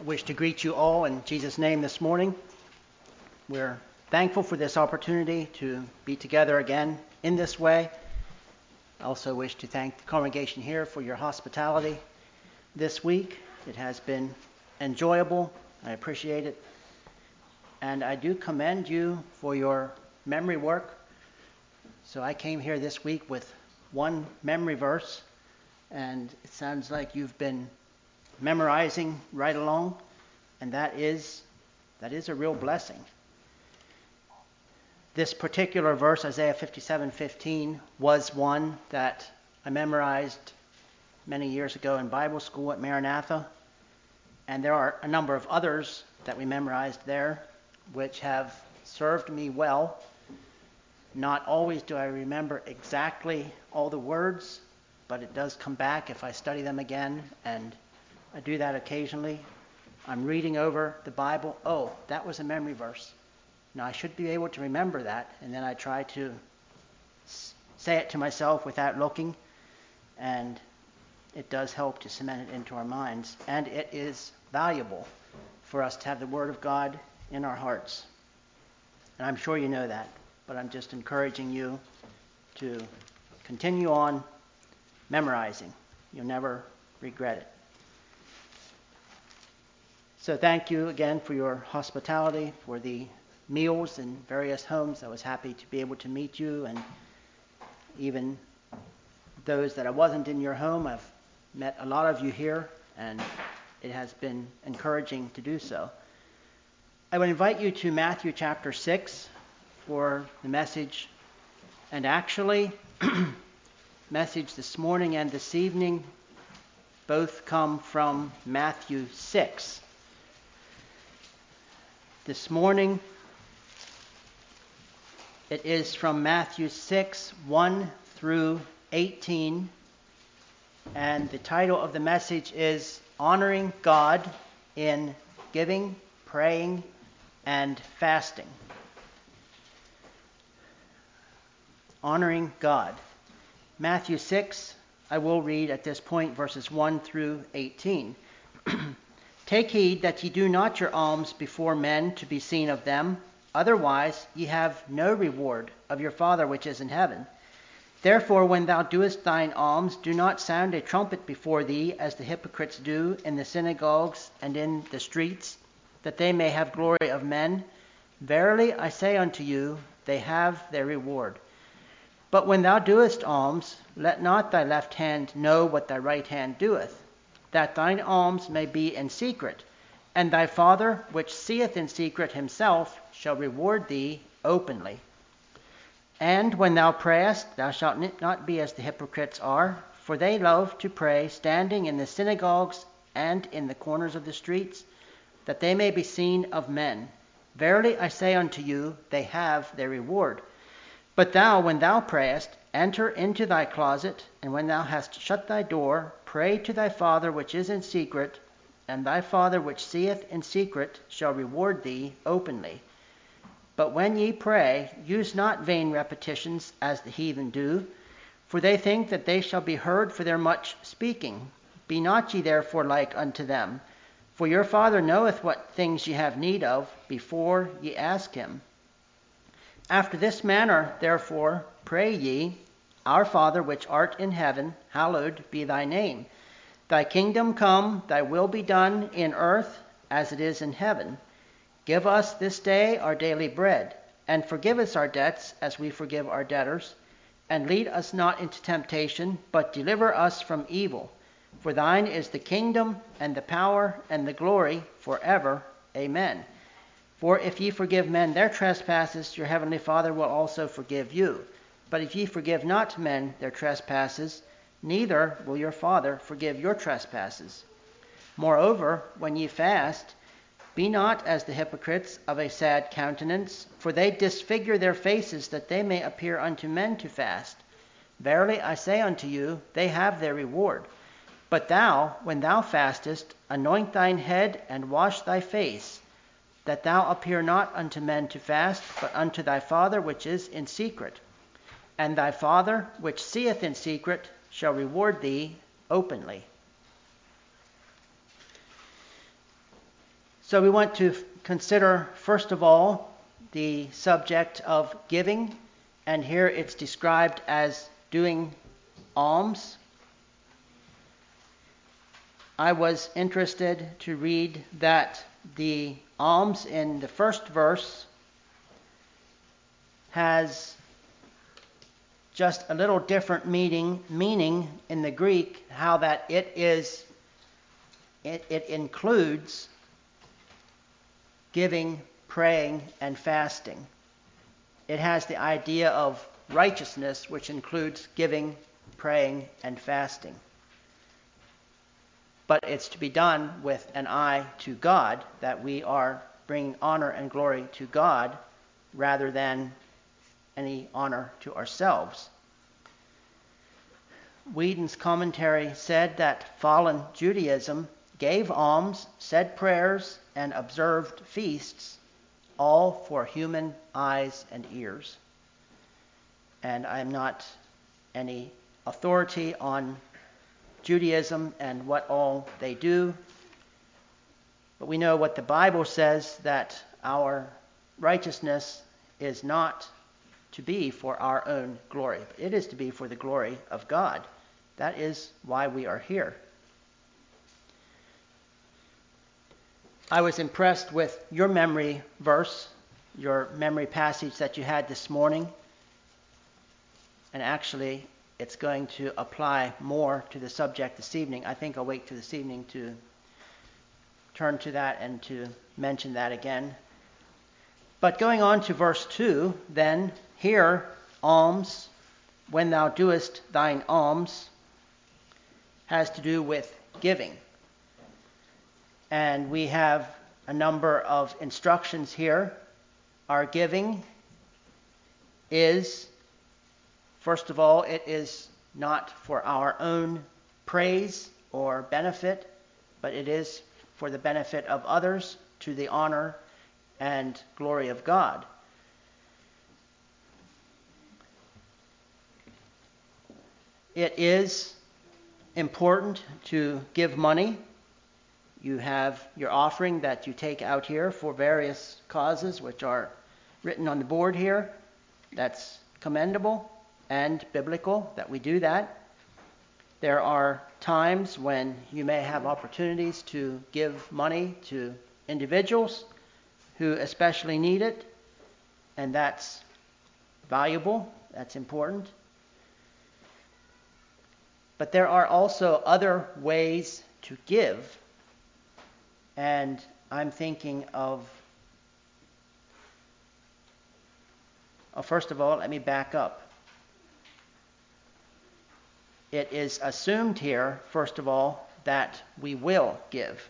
I wish to greet you all in Jesus' name this morning. We're thankful for this opportunity to be together again in this way. I also wish to thank the congregation here for your hospitality this week. It has been enjoyable. I appreciate it. And I do commend you for your memory work. So I came here this week with one memory verse, and it sounds like you've been memorizing right along, and that is that is a real blessing. This particular verse, Isaiah 57:15, was one that I memorized many years ago in Bible school at Maranatha, and there are a number of others that we memorized there, which have served me well. Not always do I remember exactly all the words, but it does come back if I study them again and I do that occasionally. I'm reading over the Bible. Oh, that was a memory verse. Now, I should be able to remember that, and then I try to say it to myself without looking, and it does help to cement it into our minds. And it is valuable for us to have the Word of God in our hearts. And I'm sure you know that, but I'm just encouraging you to continue on memorizing. You'll never regret it. So thank you again for your hospitality, for the meals in various homes. I was happy to be able to meet you, and even those that I wasn't in your home, I've met a lot of you here, and it has been encouraging to do so. I would invite you to Matthew chapter 6 for the message, and actually, message this morning and this evening both come from Matthew 6 this morning. It is from Matthew 6 1 through 18. And the title of the message is Honoring God in Giving, Praying, and Fasting. Honoring God. Matthew 6, I will read at this point verses 1 through 18. Take heed that ye do not your alms before men to be seen of them, otherwise ye have no reward of your Father which is in heaven. Therefore, when thou doest thine alms, do not sound a trumpet before thee, as the hypocrites do in the synagogues and in the streets, that they may have glory of men. Verily I say unto you, they have their reward. But when thou doest alms, let not thy left hand know what thy right hand doeth that thine alms may be in secret, and thy Father, which seeth in secret himself, shall reward thee openly. And when thou prayest, thou shalt not be as the hypocrites are, for they love to pray standing in the synagogues and in the corners of the streets, that they may be seen of men. Verily I say unto you, they have their reward. But thou, when thou prayest, enter into thy closet, and when thou hast shut thy door, Pray to thy Father which is in secret, and thy Father which seeth in secret shall reward thee openly. But when ye pray, use not vain repetitions as the heathen do, for they think that they shall be heard for their much speaking. Be not ye therefore like unto them, for your Father knoweth what things ye have need of before ye ask him. After this manner, therefore, pray ye, our Father which art in heaven, hallowed be thy name. Thy kingdom come, thy will be done in earth as it is in heaven. Give us this day our daily bread, and forgive us our debts as we forgive our debtors. And lead us not into temptation, but deliver us from evil. For thine is the kingdom, and the power, and the glory, forever. Amen. For if ye forgive men their trespasses, your heavenly Father will also forgive you. But if ye forgive not men their trespasses, neither will your Father forgive your trespasses. Moreover, when ye fast, be not as the hypocrites of a sad countenance, for they disfigure their faces that they may appear unto men to fast. Verily I say unto you, they have their reward. But thou, when thou fastest, anoint thine head and wash thy face, that thou appear not unto men to fast, but unto thy Father which is in secret and thy Father, which seeth in secret, shall reward thee openly. So we want to consider, first of all, the subject of giving, and here it's described as doing alms. I was interested to read that the alms in the first verse has just a little different meaning meaning in the Greek how that it is it, it includes giving, praying, and fasting. It has the idea of righteousness, which includes giving, praying, and fasting. But it's to be done with an eye to God, that we are bringing honor and glory to God rather than any honor to ourselves. Whedon's commentary said that fallen Judaism gave alms, said prayers, and observed feasts, all for human eyes and ears. And I'm not any authority on Judaism and what all they do, but we know what the Bible says that our righteousness is not to be for our own glory, it is to be for the glory of God. That is why we are here. I was impressed with your memory verse, your memory passage that you had this morning. And actually, it's going to apply more to the subject this evening. I think I'll wait to this evening to turn to that and to mention that again. But going on to verse 2, then, here, alms, when thou doest thine alms, has to do with giving. And we have a number of instructions here. Our giving is, first of all, it is not for our own praise or benefit, but it is for the benefit of others to the honor and glory of God. It is important to give money you have your offering that you take out here for various causes, which are written on the board here. That's commendable and biblical that we do that. There are times when you may have opportunities to give money to individuals who especially need it, and that's valuable, that's important. But there are also other ways to give and I'm thinking of, oh, first of all, let me back up. It is assumed here, first of all, that we will give.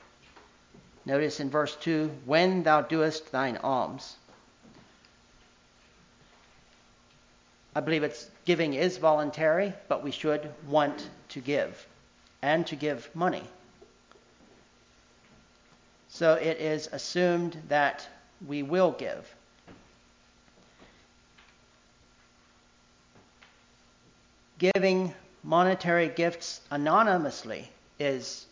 Notice in verse 2 when thou doest thine alms. I believe it's giving is voluntary, but we should want to give and to give money. So it is assumed that we will give. Giving monetary gifts anonymously is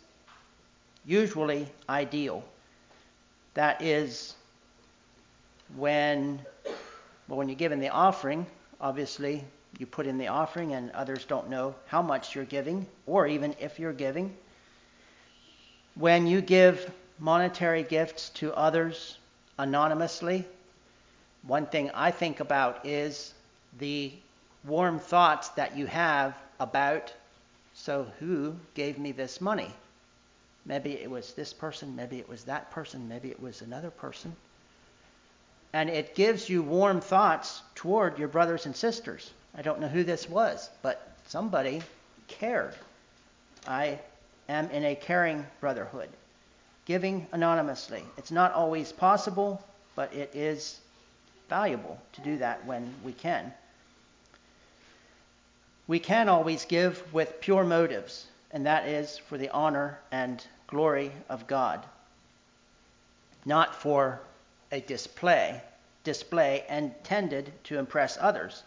usually ideal. That is when well, when you give in the offering, obviously you put in the offering and others don't know how much you're giving or even if you're giving. When you give monetary gifts to others anonymously, one thing I think about is the warm thoughts that you have about so who gave me this money? Maybe it was this person, maybe it was that person, maybe it was another person. And it gives you warm thoughts toward your brothers and sisters. I don't know who this was, but somebody cared. I am in a caring brotherhood giving anonymously. It's not always possible, but it is valuable to do that when we can. We can always give with pure motives, and that is for the honor and glory of God, not for a display, display intended to impress others.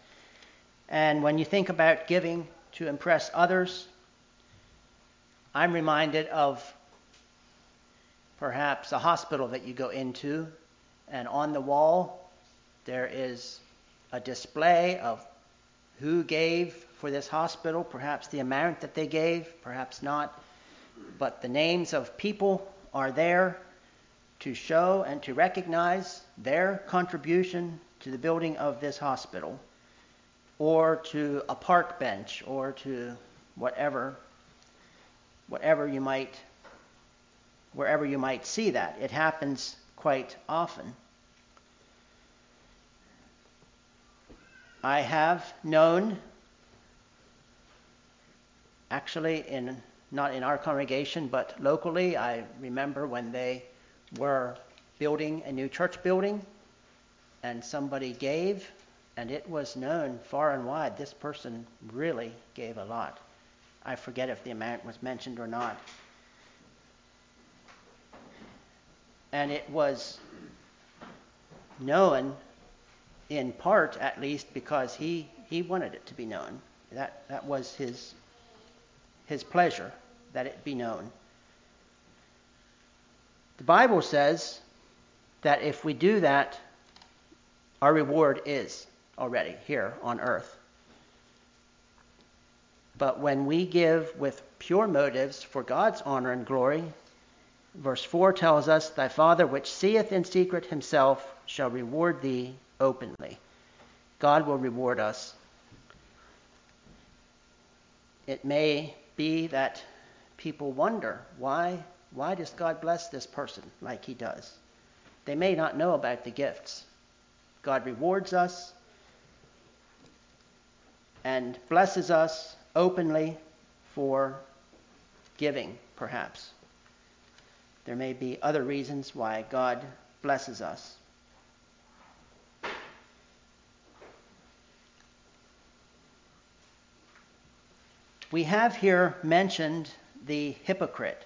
And when you think about giving to impress others, I'm reminded of perhaps a hospital that you go into, and on the wall there is a display of who gave for this hospital, perhaps the amount that they gave, perhaps not, but the names of people are there to show and to recognize their contribution to the building of this hospital, or to a park bench, or to whatever, whatever you might, wherever you might see that. It happens quite often. I have known, actually, in not in our congregation, but locally, I remember when they were building a new church building, and somebody gave, and it was known far and wide this person really gave a lot. I forget if the amount was mentioned or not. And it was known in part at least because he, he wanted it to be known. That, that was his, his pleasure that it be known. The Bible says that if we do that, our reward is already here on earth. But when we give with pure motives for God's honor and glory, verse 4 tells us, Thy Father which seeth in secret himself shall reward thee openly. God will reward us. It may be that people wonder why why does God bless this person like he does? They may not know about the gifts. God rewards us and blesses us openly for giving, perhaps. There may be other reasons why God blesses us. We have here mentioned the hypocrite.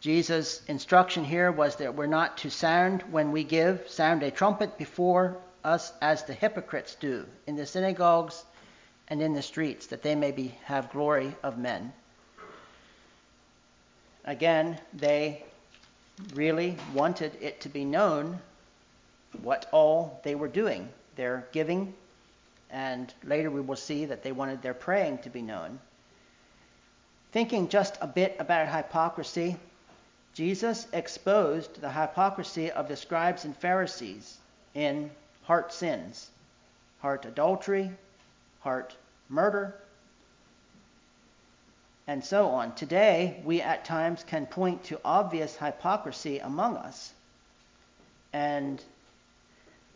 Jesus' instruction here was that we're not to sound when we give, sound a trumpet before us as the hypocrites do in the synagogues and in the streets, that they may be, have glory of men. Again, they really wanted it to be known what all they were doing. Their giving and later we will see that they wanted their praying to be known. Thinking just a bit about hypocrisy, Jesus exposed the hypocrisy of the scribes and Pharisees in heart sins, heart adultery, heart murder, and so on. Today, we at times can point to obvious hypocrisy among us. And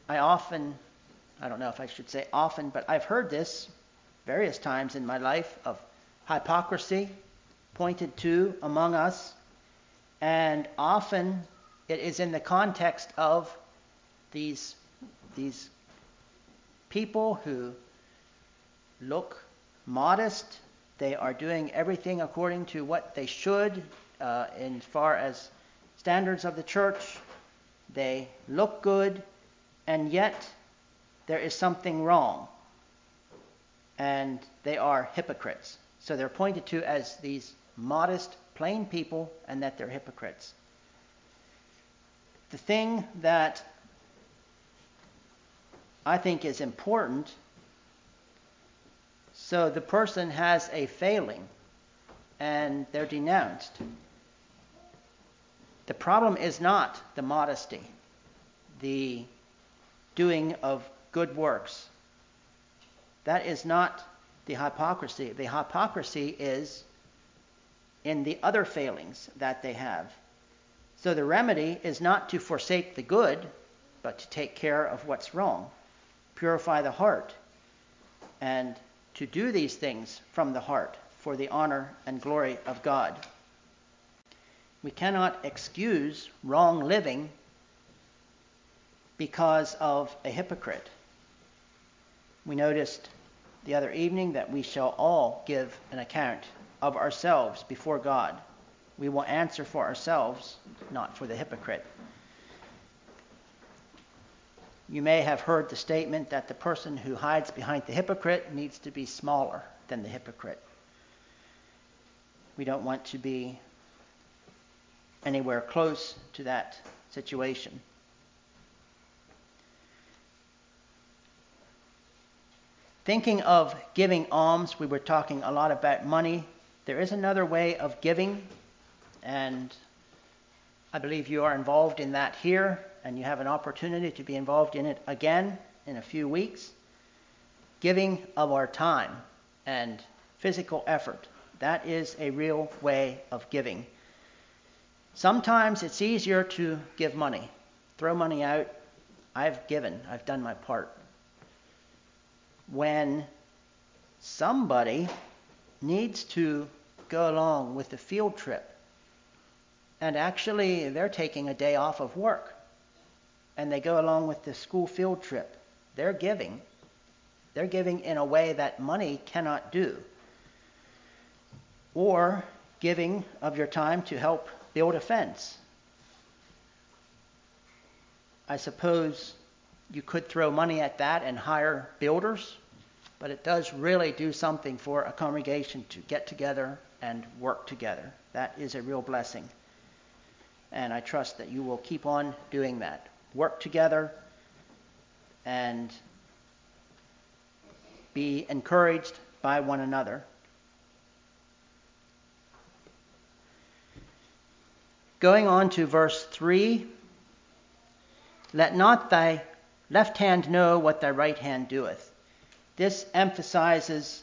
I often I don't know if I should say often, but I've heard this various times in my life of hypocrisy pointed to among us, and often it is in the context of these, these people who look modest. They are doing everything according to what they should, uh, as far as standards of the church. They look good, and yet there is something wrong. And they are hypocrites. So they're pointed to as these modest, plain people, and that they're hypocrites. The thing that I think is important so the person has a failing and they're denounced. The problem is not the modesty, the doing of good works. That is not the hypocrisy. The hypocrisy is in the other failings that they have. So the remedy is not to forsake the good, but to take care of what's wrong, purify the heart, and to do these things from the heart for the honor and glory of God. We cannot excuse wrong living because of a hypocrite. We noticed the other evening that we shall all give an account of ourselves before God. We will answer for ourselves, not for the hypocrite. You may have heard the statement that the person who hides behind the hypocrite needs to be smaller than the hypocrite. We don't want to be anywhere close to that situation. Thinking of giving alms, we were talking a lot about money. There is another way of giving, and I believe you are involved in that here, and you have an opportunity to be involved in it again in a few weeks. Giving of our time and physical effort. That is a real way of giving. Sometimes it's easier to give money, throw money out. I've given, I've done my part. When somebody needs to go along with the field trip, and actually they're taking a day off of work, and they go along with the school field trip, they're giving. They're giving in a way that money cannot do or giving of your time to help build a fence. I suppose you could throw money at that and hire builders, but it does really do something for a congregation to get together and work together. That is a real blessing. And I trust that you will keep on doing that. Work together and be encouraged by one another. Going on to verse 3 Let not thy left hand know what thy right hand doeth. This emphasizes,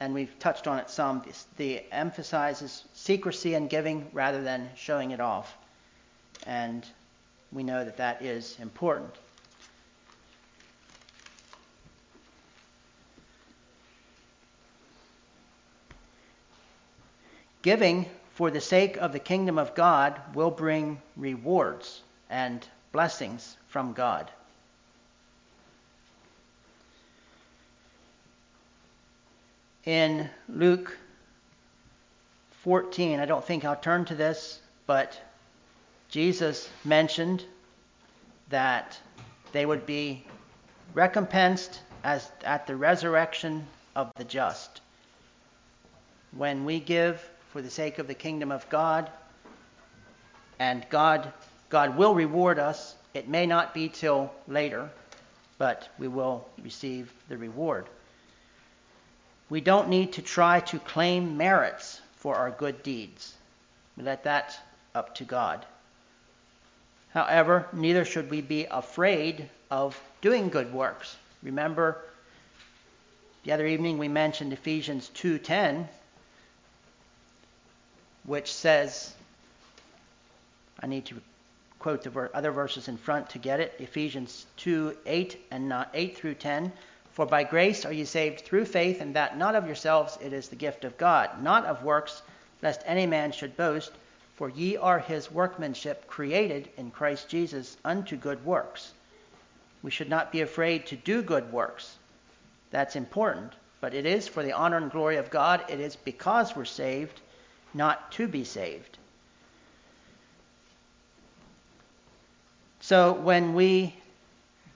and we've touched on it some, this, the emphasizes secrecy and giving rather than showing it off. And we know that that is important. Giving for the sake of the kingdom of God will bring rewards and blessings from God. In Luke 14, I don't think I'll turn to this, but Jesus mentioned that they would be recompensed as at the resurrection of the just. When we give for the sake of the kingdom of God. And God, God will reward us. It may not be till later, but we will receive the reward. We don't need to try to claim merits for our good deeds. We let that up to God. However, neither should we be afraid of doing good works. Remember, the other evening we mentioned Ephesians 2:10 which says, I need to quote the ver- other verses in front to get it Ephesians 2 8 and not 8 through 10. For by grace are you saved through faith, and that not of yourselves, it is the gift of God, not of works, lest any man should boast. For ye are his workmanship, created in Christ Jesus unto good works. We should not be afraid to do good works. That's important. But it is for the honor and glory of God. It is because we're saved not to be saved. So when we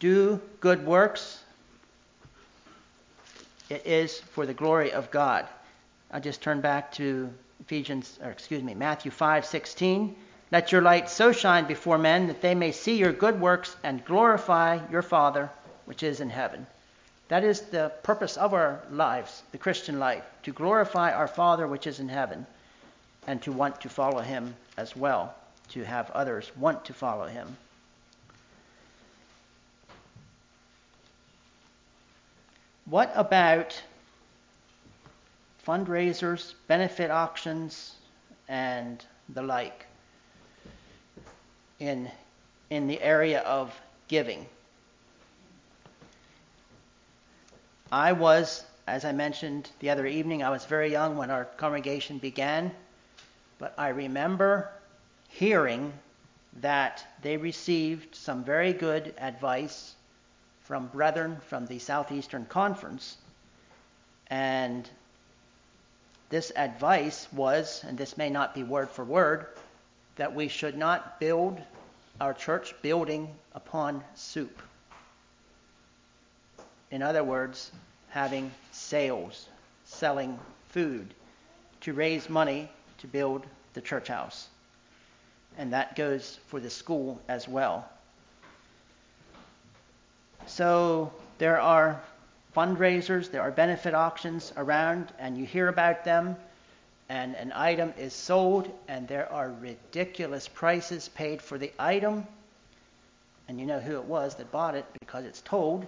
do good works, it is for the glory of God. I'll just turn back to Ephesians, or excuse me, Matthew 5:16. Let your light so shine before men that they may see your good works and glorify your Father which is in heaven. That is the purpose of our lives, the Christian life, to glorify our Father which is in heaven and to want to follow him as well, to have others want to follow him. What about fundraisers, benefit auctions, and the like in, in the area of giving? I was, as I mentioned the other evening, I was very young when our congregation began. But I remember hearing that they received some very good advice from brethren from the Southeastern Conference. And this advice was, and this may not be word for word, that we should not build our church building upon soup. In other words, having sales, selling food to raise money to build the church house. and that goes for the school as well. So there are fundraisers, there are benefit auctions around, and you hear about them, and an item is sold, and there are ridiculous prices paid for the item, and you know who it was that bought it because it's told.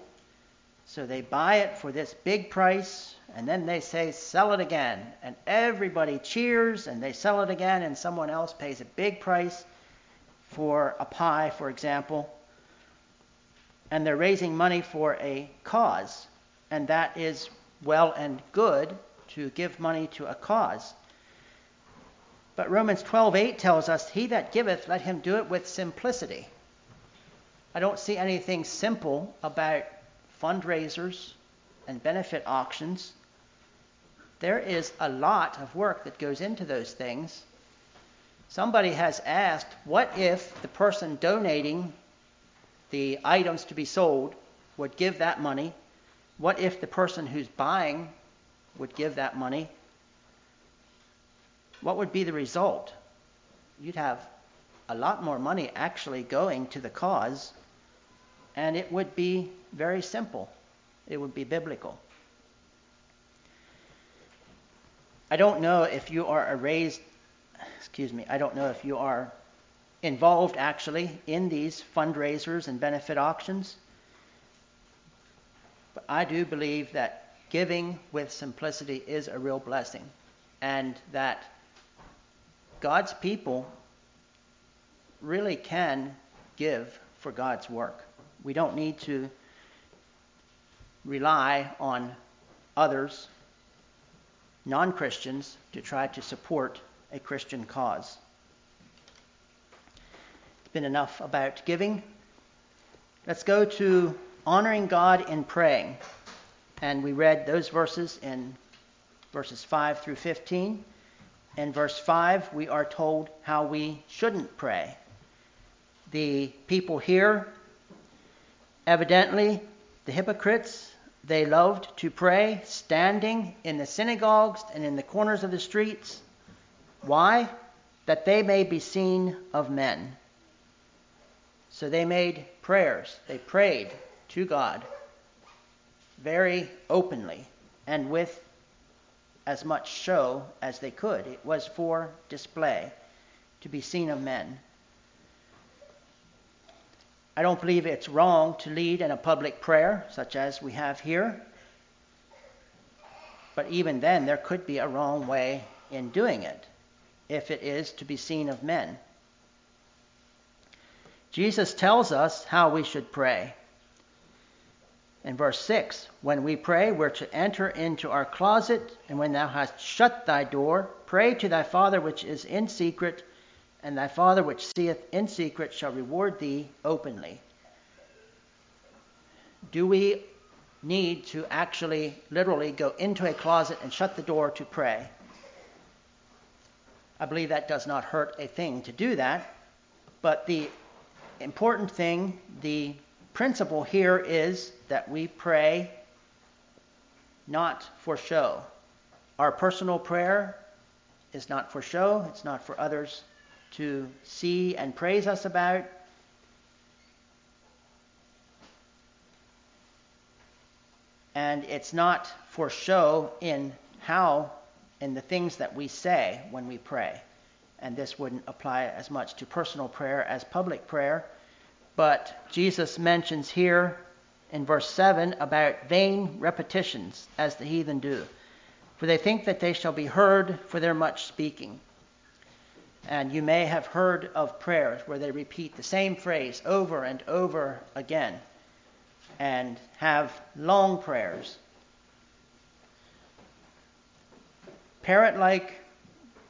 So they buy it for this big price, and then they say, sell it again. And everybody cheers, and they sell it again, and someone else pays a big price for a pie, for example. And they're raising money for a cause, and that is well and good to give money to a cause. But Romans 12:8 tells us, "He that giveth, let him do it with simplicity." I don't see anything simple about fundraisers and benefit auctions. There is a lot of work that goes into those things. Somebody has asked, what if the person donating the items to be sold would give that money? What if the person who's buying would give that money? What would be the result? You'd have a lot more money actually going to the cause, and it would be very simple. It would be biblical. I don't know if you are a raised, excuse me, I don't know if you are involved actually in these fundraisers and benefit auctions. But I do believe that giving with simplicity is a real blessing and that God's people really can give for God's work. We don't need to rely on others, non Christians, to try to support a Christian cause. It's been enough about giving. Let's go to honoring God in praying. And we read those verses in verses 5 through 15. In verse 5, we are told how we shouldn't pray. The people here, evidently, the hypocrites, they loved to pray standing in the synagogues and in the corners of the streets. Why? That they may be seen of men. So they made prayers. They prayed to God very openly and with as much show as they could. It was for display, to be seen of men. I don't believe it's wrong to lead in a public prayer, such as we have here. But even then, there could be a wrong way in doing it, if it is to be seen of men. Jesus tells us how we should pray. In verse 6, when we pray, we're to enter into our closet, and when thou hast shut thy door, pray to thy Father which is in secret, and thy Father which seeth in secret shall reward thee openly. Do we need to actually, literally, go into a closet and shut the door to pray? I believe that does not hurt a thing to do that, but the important thing, the principle here is that we pray not for show. Our personal prayer is not for show, it's not for others to see and praise us about. And it's not for show in how, in the things that we say when we pray. And this wouldn't apply as much to personal prayer as public prayer. But Jesus mentions here in verse 7 about vain repetitions, as the heathen do. For they think that they shall be heard for their much speaking. And you may have heard of prayers where they repeat the same phrase over and over again and have long prayers. Parrot like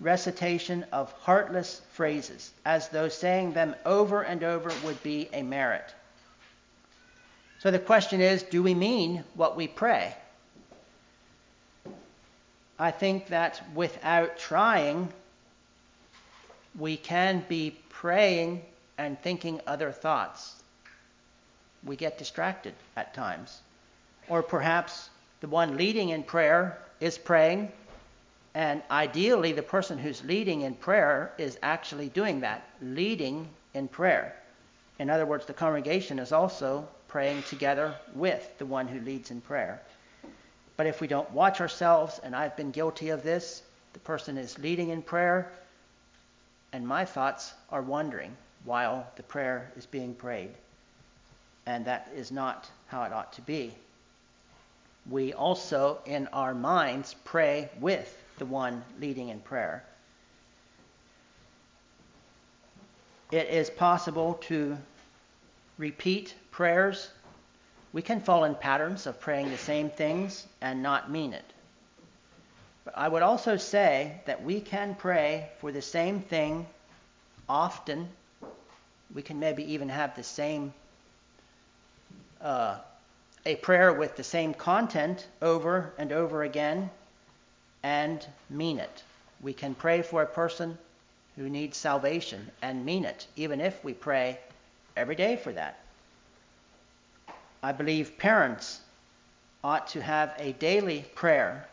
recitation of heartless phrases, as though saying them over and over would be a merit. So the question is do we mean what we pray? I think that without trying, we can be praying and thinking other thoughts. We get distracted at times. Or perhaps the one leading in prayer is praying And ideally, the person who's leading in prayer is actually doing that, leading in prayer. In other words, the congregation is also praying together with the one who leads in prayer. But if we don't watch ourselves, and I've been guilty of this, the person is leading in prayer, and my thoughts are wandering while the prayer is being prayed. And that is not how it ought to be. We also, in our minds, pray with the one leading in prayer. It is possible to repeat prayers. We can fall in patterns of praying the same things and not mean it. But I would also say that we can pray for the same thing often. We can maybe even have the same, uh, a prayer with the same content over and over again and mean it. We can pray for a person who needs salvation and mean it, even if we pray every day for that. I believe parents ought to have a daily prayer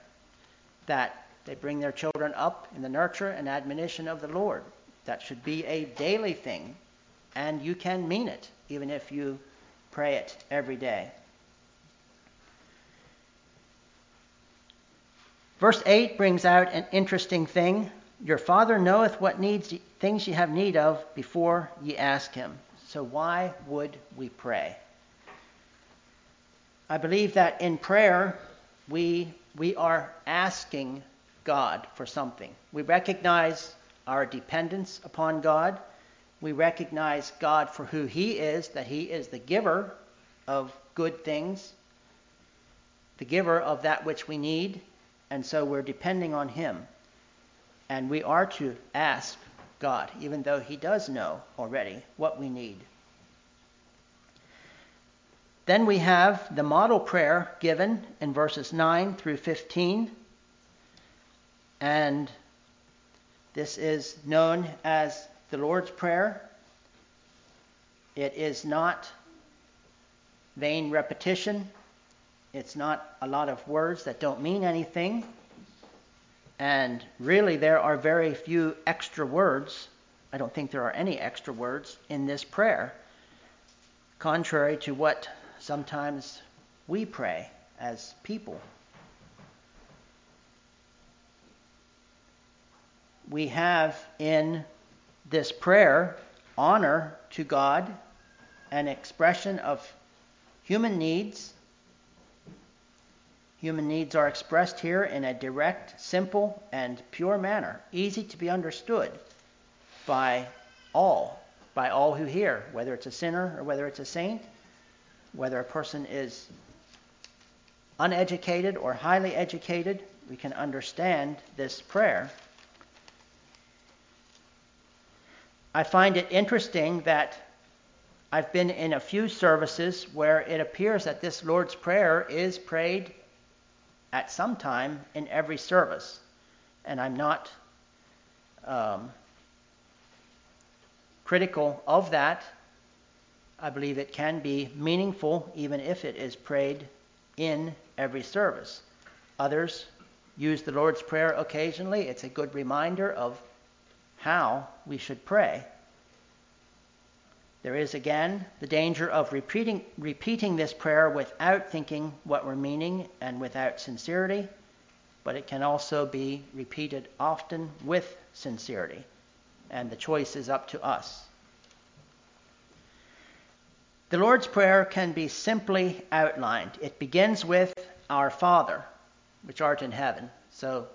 that they bring their children up in the nurture and admonition of the Lord. That should be a daily thing, and you can mean it, even if you pray it every day. Verse 8 brings out an interesting thing. Your Father knoweth what needs things ye have need of before ye ask him. So why would we pray? I believe that in prayer we we are asking God for something. We recognize our dependence upon God. We recognize God for who He is, that He is the giver of good things, the giver of that which we need, and so we're depending on Him. And we are to ask God, even though He does know already what we need. Then we have the model prayer given in verses 9 through 15. And this is known as the Lord's Prayer. It is not vain repetition. It's not a lot of words that don't mean anything. And really, there are very few extra words. I don't think there are any extra words in this prayer, contrary to what sometimes we pray as people. We have in this prayer honor to God, an expression of human needs. Human needs are expressed here in a direct, simple, and pure manner, easy to be understood by all, by all who hear, whether it's a sinner or whether it's a saint, whether a person is uneducated or highly educated, we can understand this prayer. I find it interesting that I've been in a few services where it appears that this Lord's Prayer is prayed at some time in every service. And I'm not um, critical of that. I believe it can be meaningful even if it is prayed in every service. Others use the Lord's Prayer occasionally. It's a good reminder of how we should pray. There is again the danger of repeating, repeating this prayer without thinking what we're meaning and without sincerity, but it can also be repeated often with sincerity, and the choice is up to us. The Lord's Prayer can be simply outlined. It begins with Our Father, which art in heaven. So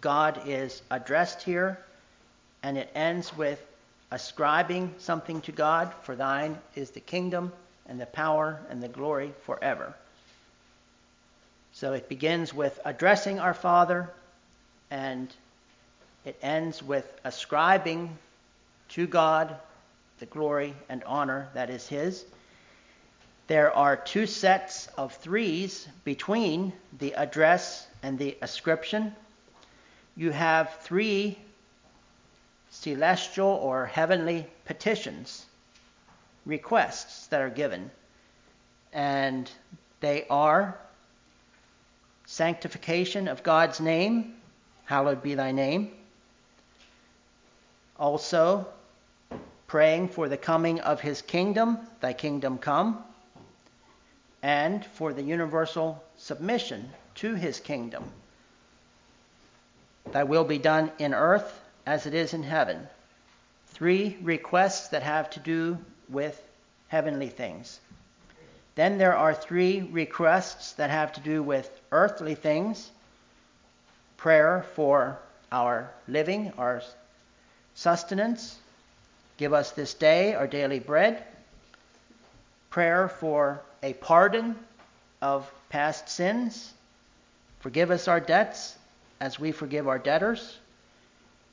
God is addressed here, and it ends with ascribing something to God, for thine is the kingdom and the power and the glory forever. So it begins with addressing our Father, and it ends with ascribing to God the glory and honor that is His. There are two sets of threes between the address and the ascription. You have three celestial or heavenly petitions, requests that are given. And they are sanctification of God's name, hallowed be thy name. Also, praying for the coming of his kingdom, thy kingdom come, and for the universal submission to his kingdom. Thy will be done in earth as it is in heaven. Three requests that have to do with heavenly things. Then there are three requests that have to do with earthly things prayer for our living, our sustenance. Give us this day our daily bread. Prayer for a pardon of past sins. Forgive us our debts as we forgive our debtors.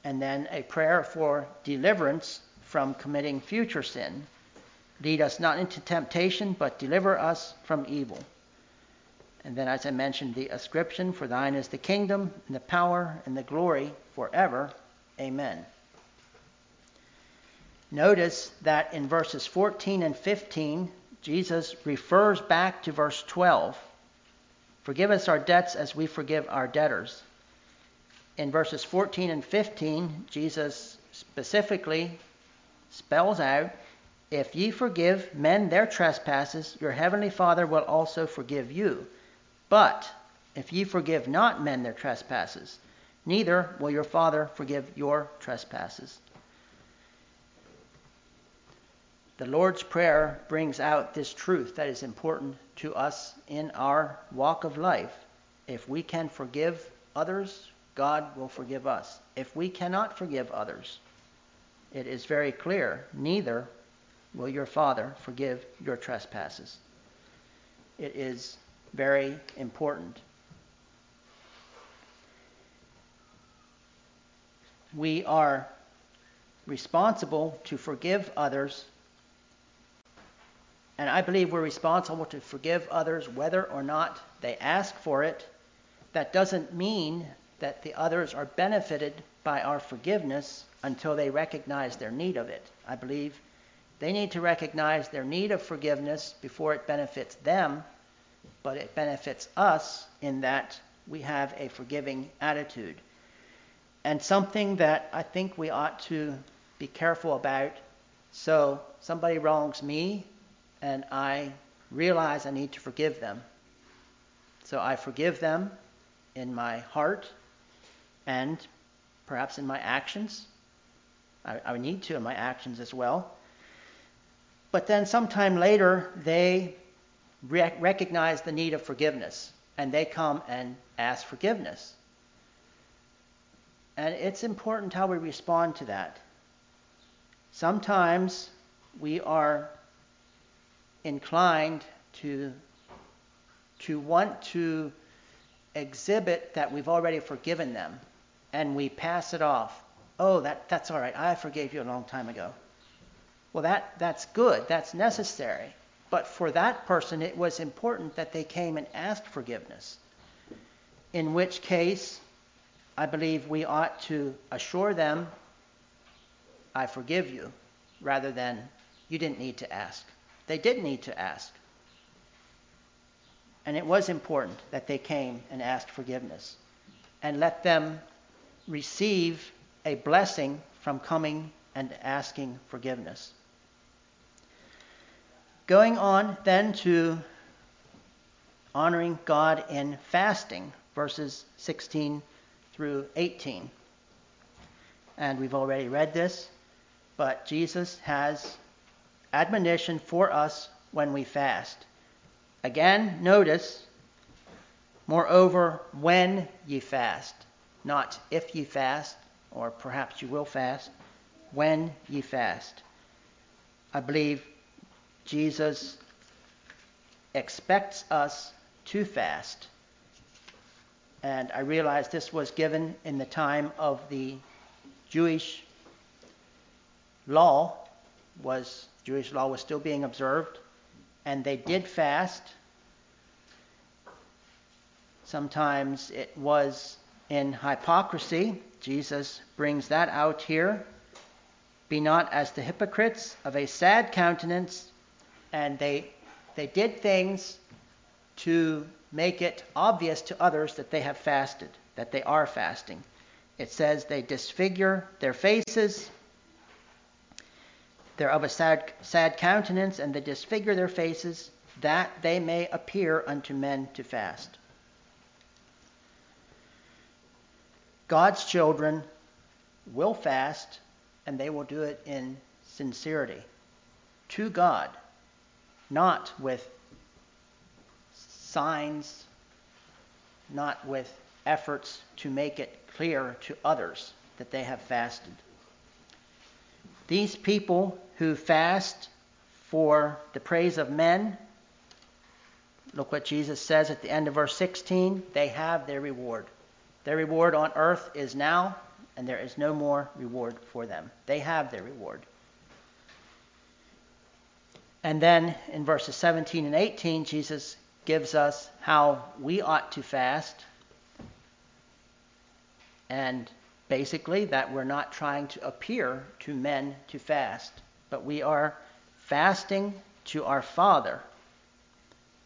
And then a prayer for deliverance from committing future sin. Lead us not into temptation, but deliver us from evil. And then, as I mentioned, the ascription For thine is the kingdom, and the power, and the glory forever. Amen. Notice that in verses 14 and 15, Jesus refers back to verse 12 Forgive us our debts as we forgive our debtors. In verses 14 and 15, Jesus specifically spells out if ye forgive men their trespasses, your heavenly Father will also forgive you. But if ye forgive not men their trespasses, neither will your Father forgive your trespasses. The Lord's Prayer brings out this truth that is important to us in our walk of life. If we can forgive others, God will forgive us. If we cannot forgive others, it is very clear neither will your Father forgive your trespasses. It is very important. We are responsible to forgive others, and I believe we're responsible to forgive others whether or not they ask for it. That doesn't mean that the others are benefited by our forgiveness until they recognize their need of it. I believe they need to recognize their need of forgiveness before it benefits them, but it benefits us in that we have a forgiving attitude. And something that I think we ought to be careful about. So, somebody wrongs me, and I realize I need to forgive them. So, I forgive them in my heart and perhaps in my actions. I, I need to in my actions as well. But then sometime later, they rec- recognize the need of forgiveness and they come and ask forgiveness. And it's important how we respond to that. Sometimes we are inclined to, to want to exhibit that we've already forgiven them and we pass it off. Oh, that, that's all right. I forgave you a long time ago. Well, that, that's good, that's necessary. But for that person, it was important that they came and asked forgiveness. In which case, I believe we ought to assure them, I forgive you, rather than, you didn't need to ask. They did need to ask. And it was important that they came and asked forgiveness. And let them receive a blessing from coming and asking forgiveness. Going on then to honoring God in fasting, verses 16 through 18. And we've already read this, but Jesus has admonition for us when we fast. Again, notice, moreover, when ye fast, not if ye fast, or perhaps you will fast, when ye fast. I believe Jesus expects us to fast. And I realize this was given in the time of the Jewish law was Jewish law was still being observed and they did fast. Sometimes it was in hypocrisy. Jesus brings that out here. Be not as the hypocrites of a sad countenance, and they they did things to make it obvious to others that they have fasted, that they are fasting. It says they disfigure their faces. They're of a sad, sad countenance, and they disfigure their faces, that they may appear unto men to fast. God's children will fast, and they will do it in sincerity to God, not with signs, not with efforts to make it clear to others that they have fasted. These people who fast for the praise of men, look what Jesus says at the end of verse 16 they have their reward. Their reward on earth is now, and there is no more reward for them. They have their reward. And then in verses 17 and 18, Jesus gives us how we ought to fast. And basically, that we're not trying to appear to men to fast, but we are fasting to our Father,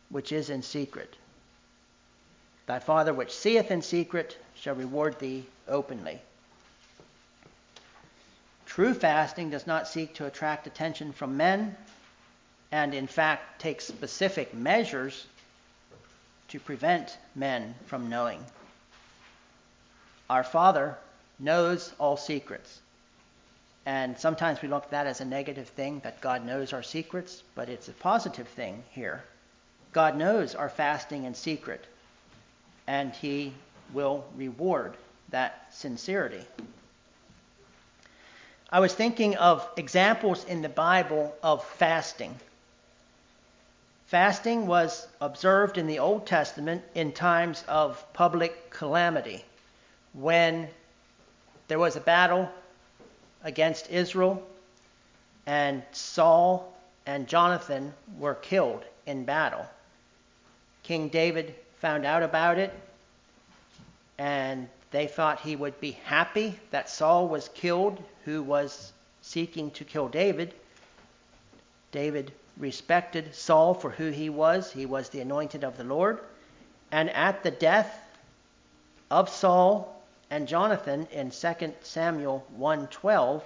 which is in secret. Thy Father, which seeth in secret, shall reward thee openly. True fasting does not seek to attract attention from men, and in fact takes specific measures to prevent men from knowing. Our Father knows all secrets. And sometimes we look at that as a negative thing, that God knows our secrets, but it's a positive thing here. God knows our fasting in secret, and He will reward that sincerity. I was thinking of examples in the Bible of fasting. Fasting was observed in the Old Testament in times of public calamity when there was a battle against Israel and Saul and Jonathan were killed in battle. King David found out about it and they thought he would be happy that Saul was killed, who was seeking to kill David. David respected Saul for who he was. He was the anointed of the Lord. And at the death of Saul and Jonathan in 2 Samuel 1:12,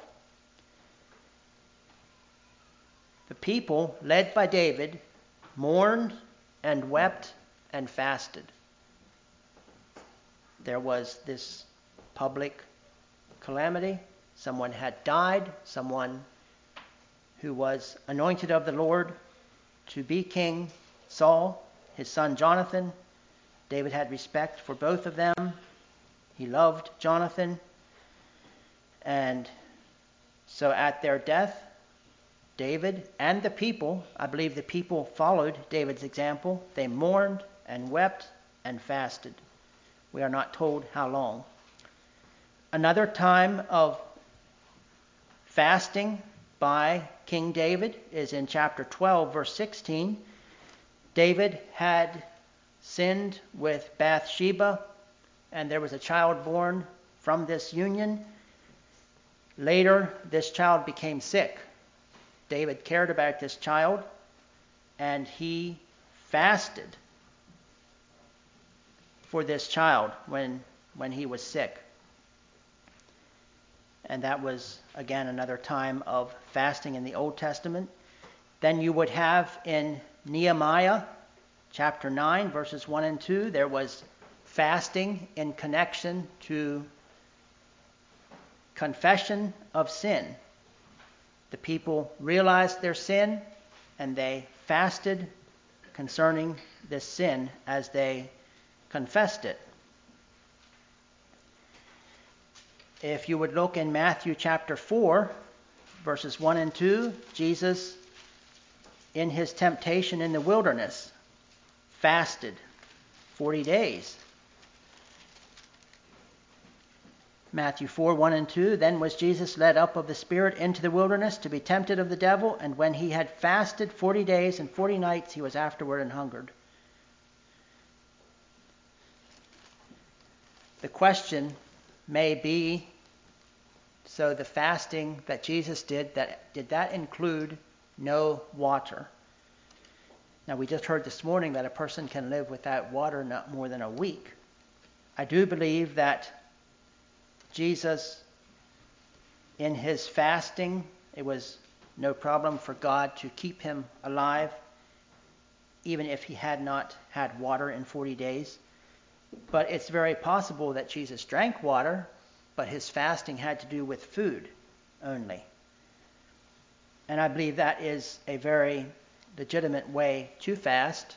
the people led by David mourned and wept and fasted. There was this public calamity. Someone had died, someone who was anointed of the Lord to be king, Saul, his son Jonathan. David had respect for both of them. He loved Jonathan. And so at their death, David and the people, I believe the people followed David's example, they mourned and wept and fasted. We are not told how long. Another time of fasting by King David is in chapter 12, verse 16. David had sinned with Bathsheba, and there was a child born from this union. Later, this child became sick. David cared about this child, and he fasted for this child when, when he was sick. And that was, again, another time of fasting in the Old Testament. Then you would have in Nehemiah chapter 9, verses 1 and 2, there was fasting in connection to confession of sin. The people realized their sin and they fasted concerning this sin as they confessed it. If you would look in Matthew chapter 4, verses 1 and 2, Jesus, in his temptation in the wilderness, fasted 40 days. Matthew 4 1 and 2 Then was Jesus led up of the Spirit into the wilderness to be tempted of the devil, and when he had fasted 40 days and 40 nights, he was afterward and hungered. The question may be so the fasting that Jesus did that did that include no water? Now we just heard this morning that a person can live without water not more than a week. I do believe that Jesus, in his fasting, it was no problem for God to keep him alive, even if he had not had water in 40 days. But it's very possible that Jesus drank water, but his fasting had to do with food only. And I believe that is a very legitimate way to fast.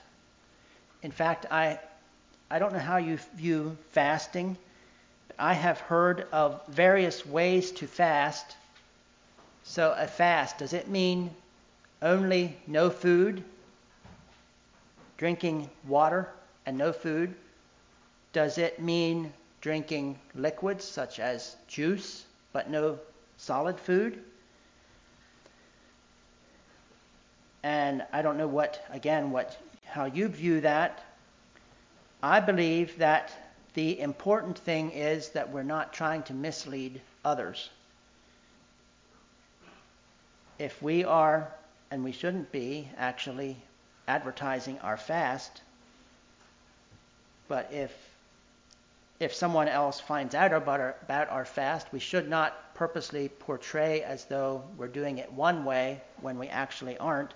In fact, I, I don't know how you view fasting, but I have heard of various ways to fast. So, a fast, does it mean only no food, drinking water and no food? Does it mean drinking liquids such as juice but no solid food? and I don't know what again what how you view that. I believe that the important thing is that we're not trying to mislead others. If we are, and we shouldn't be, actually advertising our fast, but if if someone else finds out about our, about our fast, we should not purposely portray as though we're doing it one way when we actually aren't,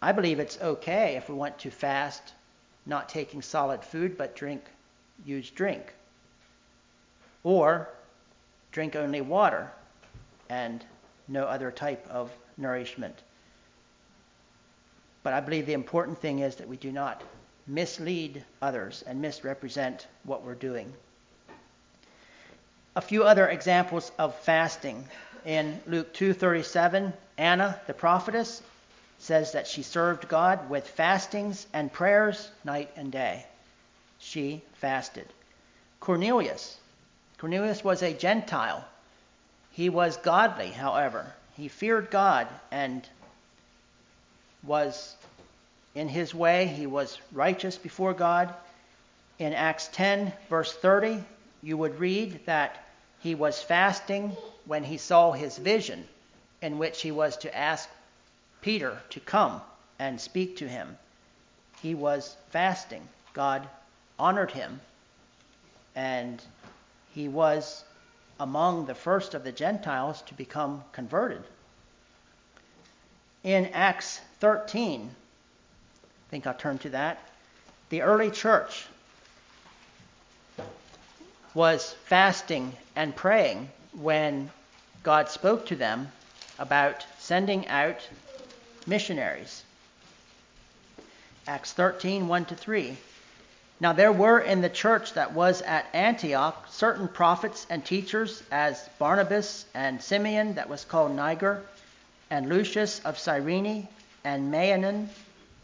I believe it's okay if we want to fast, not taking solid food, but drink, use drink. Or drink only water and no other type of nourishment. But I believe the important thing is that we do not mislead others and misrepresent what we're doing. A few other examples of fasting. In Luke 2:37, Anna, the prophetess, says that she served God with fastings and prayers night and day. She fasted. Cornelius. Cornelius was a Gentile. He was godly, however. He feared God and was in his way. He was righteous before God. In Acts 10, verse 30, you would read that he was fasting when he saw his vision, in which he was to ask Peter to come and speak to him. He was fasting. God honored him, and he was among the first of the Gentiles to become converted. In Acts 13, I think I'll turn to that. The early church was fasting and praying when God spoke to them about sending out missionaries. Acts 13, 1 to 3. Now there were in the church that was at Antioch certain prophets and teachers, as Barnabas and Simeon, that was called Niger, and Lucius of Cyrene, and Manaen,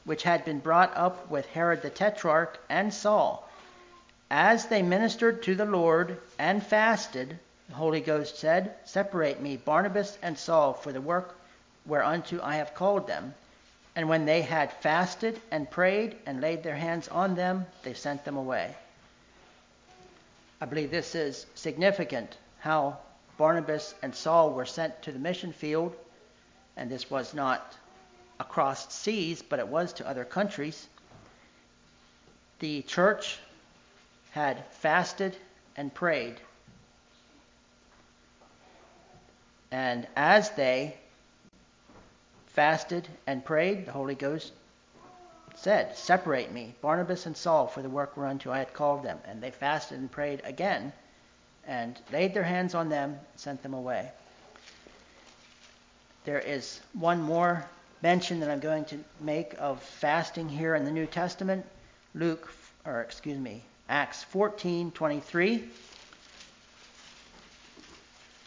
which had been brought up with Herod the Tetrarch, and Saul. As they ministered to the Lord and fasted, the Holy Ghost said, Separate me, Barnabas and Saul, for the work whereunto I have called them. And when they had fasted and prayed and laid their hands on them, they sent them away. I believe this is significant how Barnabas and Saul were sent to the mission field, and this was not across seas, but it was to other countries. The church had fasted and prayed. And as they fasted and prayed, the Holy Ghost said, Separate me, Barnabas and Saul, for the work whereunto I had called them. And they fasted and prayed again, and laid their hands on them, and sent them away. There is one more mention that I'm going to make of fasting here in the New Testament. Luke, or excuse me, Acts 14:23.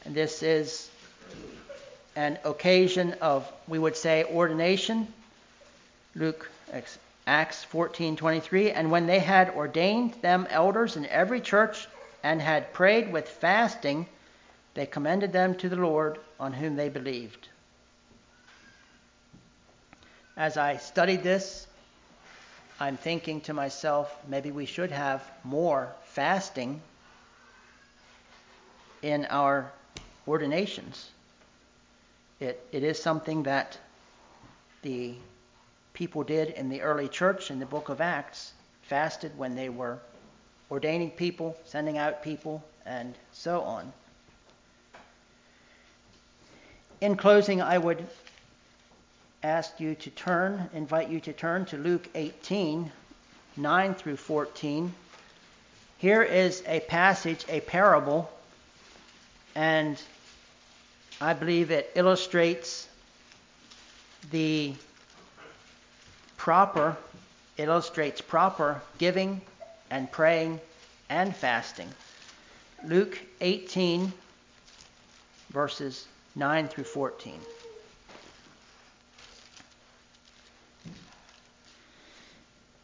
And this is an occasion of, we would say, ordination. Luke, Acts 14:23, and when they had ordained them elders in every church and had prayed with fasting, they commended them to the Lord on whom they believed. As I studied this, I'm thinking to myself, maybe we should have more fasting in our ordinations. It, it is something that the people did in the early church in the book of Acts, fasted when they were ordaining people, sending out people, and so on. In closing, I would ask you to turn, invite you to turn to Luke 18, 9 through 14. Here is a passage, a parable, and I believe it illustrates the proper, illustrates proper giving and praying and fasting. Luke 18, verses 9 through 14.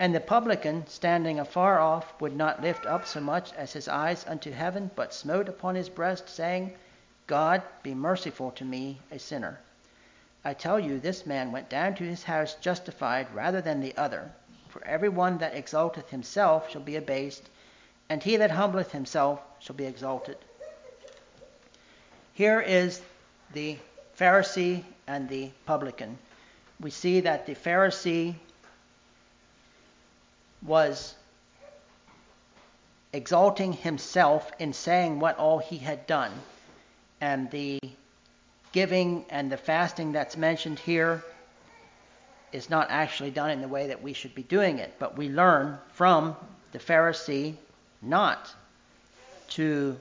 And the publican, standing afar off, would not lift up so much as his eyes unto heaven, but smote upon his breast, saying, God, be merciful to me, a sinner. I tell you, this man went down to his house justified rather than the other. For every one that exalteth himself shall be abased, and he that humbleth himself shall be exalted. Here is the Pharisee and the publican. We see that the Pharisee was exalting himself in saying what all he had done. And the giving and the fasting that's mentioned here is not actually done in the way that we should be doing it. But we learn from the Pharisee not to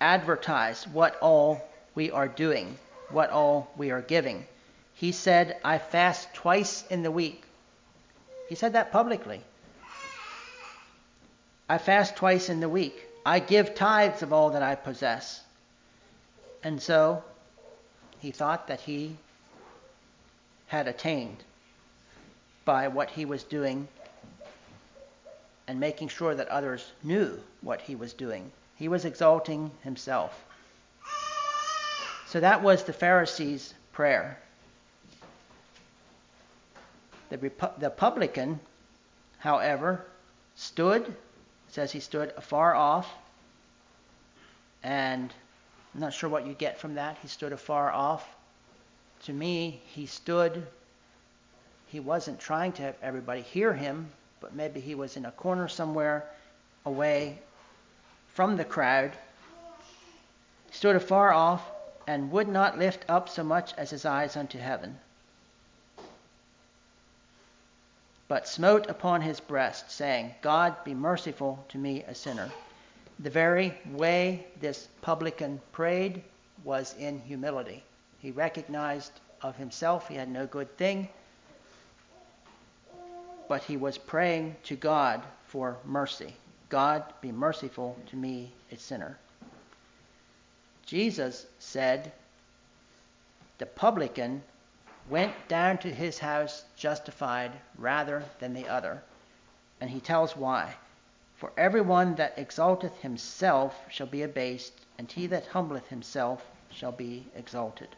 advertise what all we are doing, what all we are giving. He said, I fast twice in the week. He said that publicly. I fast twice in the week. I give tithes of all that I possess. And so he thought that he had attained by what he was doing and making sure that others knew what he was doing. He was exalting himself. So that was the Pharisee's prayer. The, Repu- the publican, however, stood, says he stood afar off, and I'm not sure what you get from that. He stood afar off. To me, he stood, he wasn't trying to have everybody hear him, but maybe he was in a corner somewhere away from the crowd. Stood afar off and would not lift up so much as his eyes unto heaven but smote upon his breast, saying, God, be merciful to me, a sinner. The very way this publican prayed was in humility. He recognized of himself he had no good thing, but he was praying to God for mercy. God, be merciful to me, a sinner. Jesus said, The publican went down to his house justified rather than the other. And he tells why. For everyone that exalteth himself shall be abased, and he that humbleth himself shall be exalted.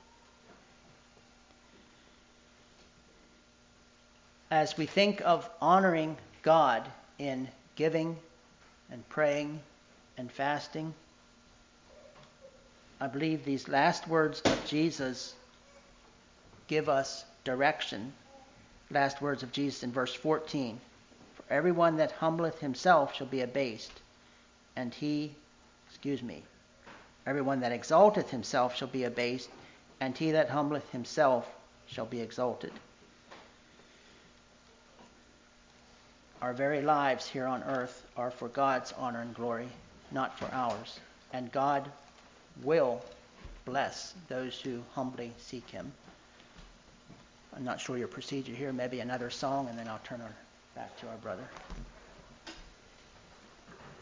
As we think of honoring God in giving and praying and fasting, I believe these last words of Jesus give us direction. Last words of Jesus in verse 14 For everyone that humbleth himself shall be abased, and he, excuse me, everyone that exalteth himself shall be abased, and he that humbleth himself shall be exalted. Our very lives here on earth are for God's honor and glory, not for ours. And God will bless those who humbly seek him. I'm not sure your procedure here. Maybe another song, and then I'll turn back to our brother.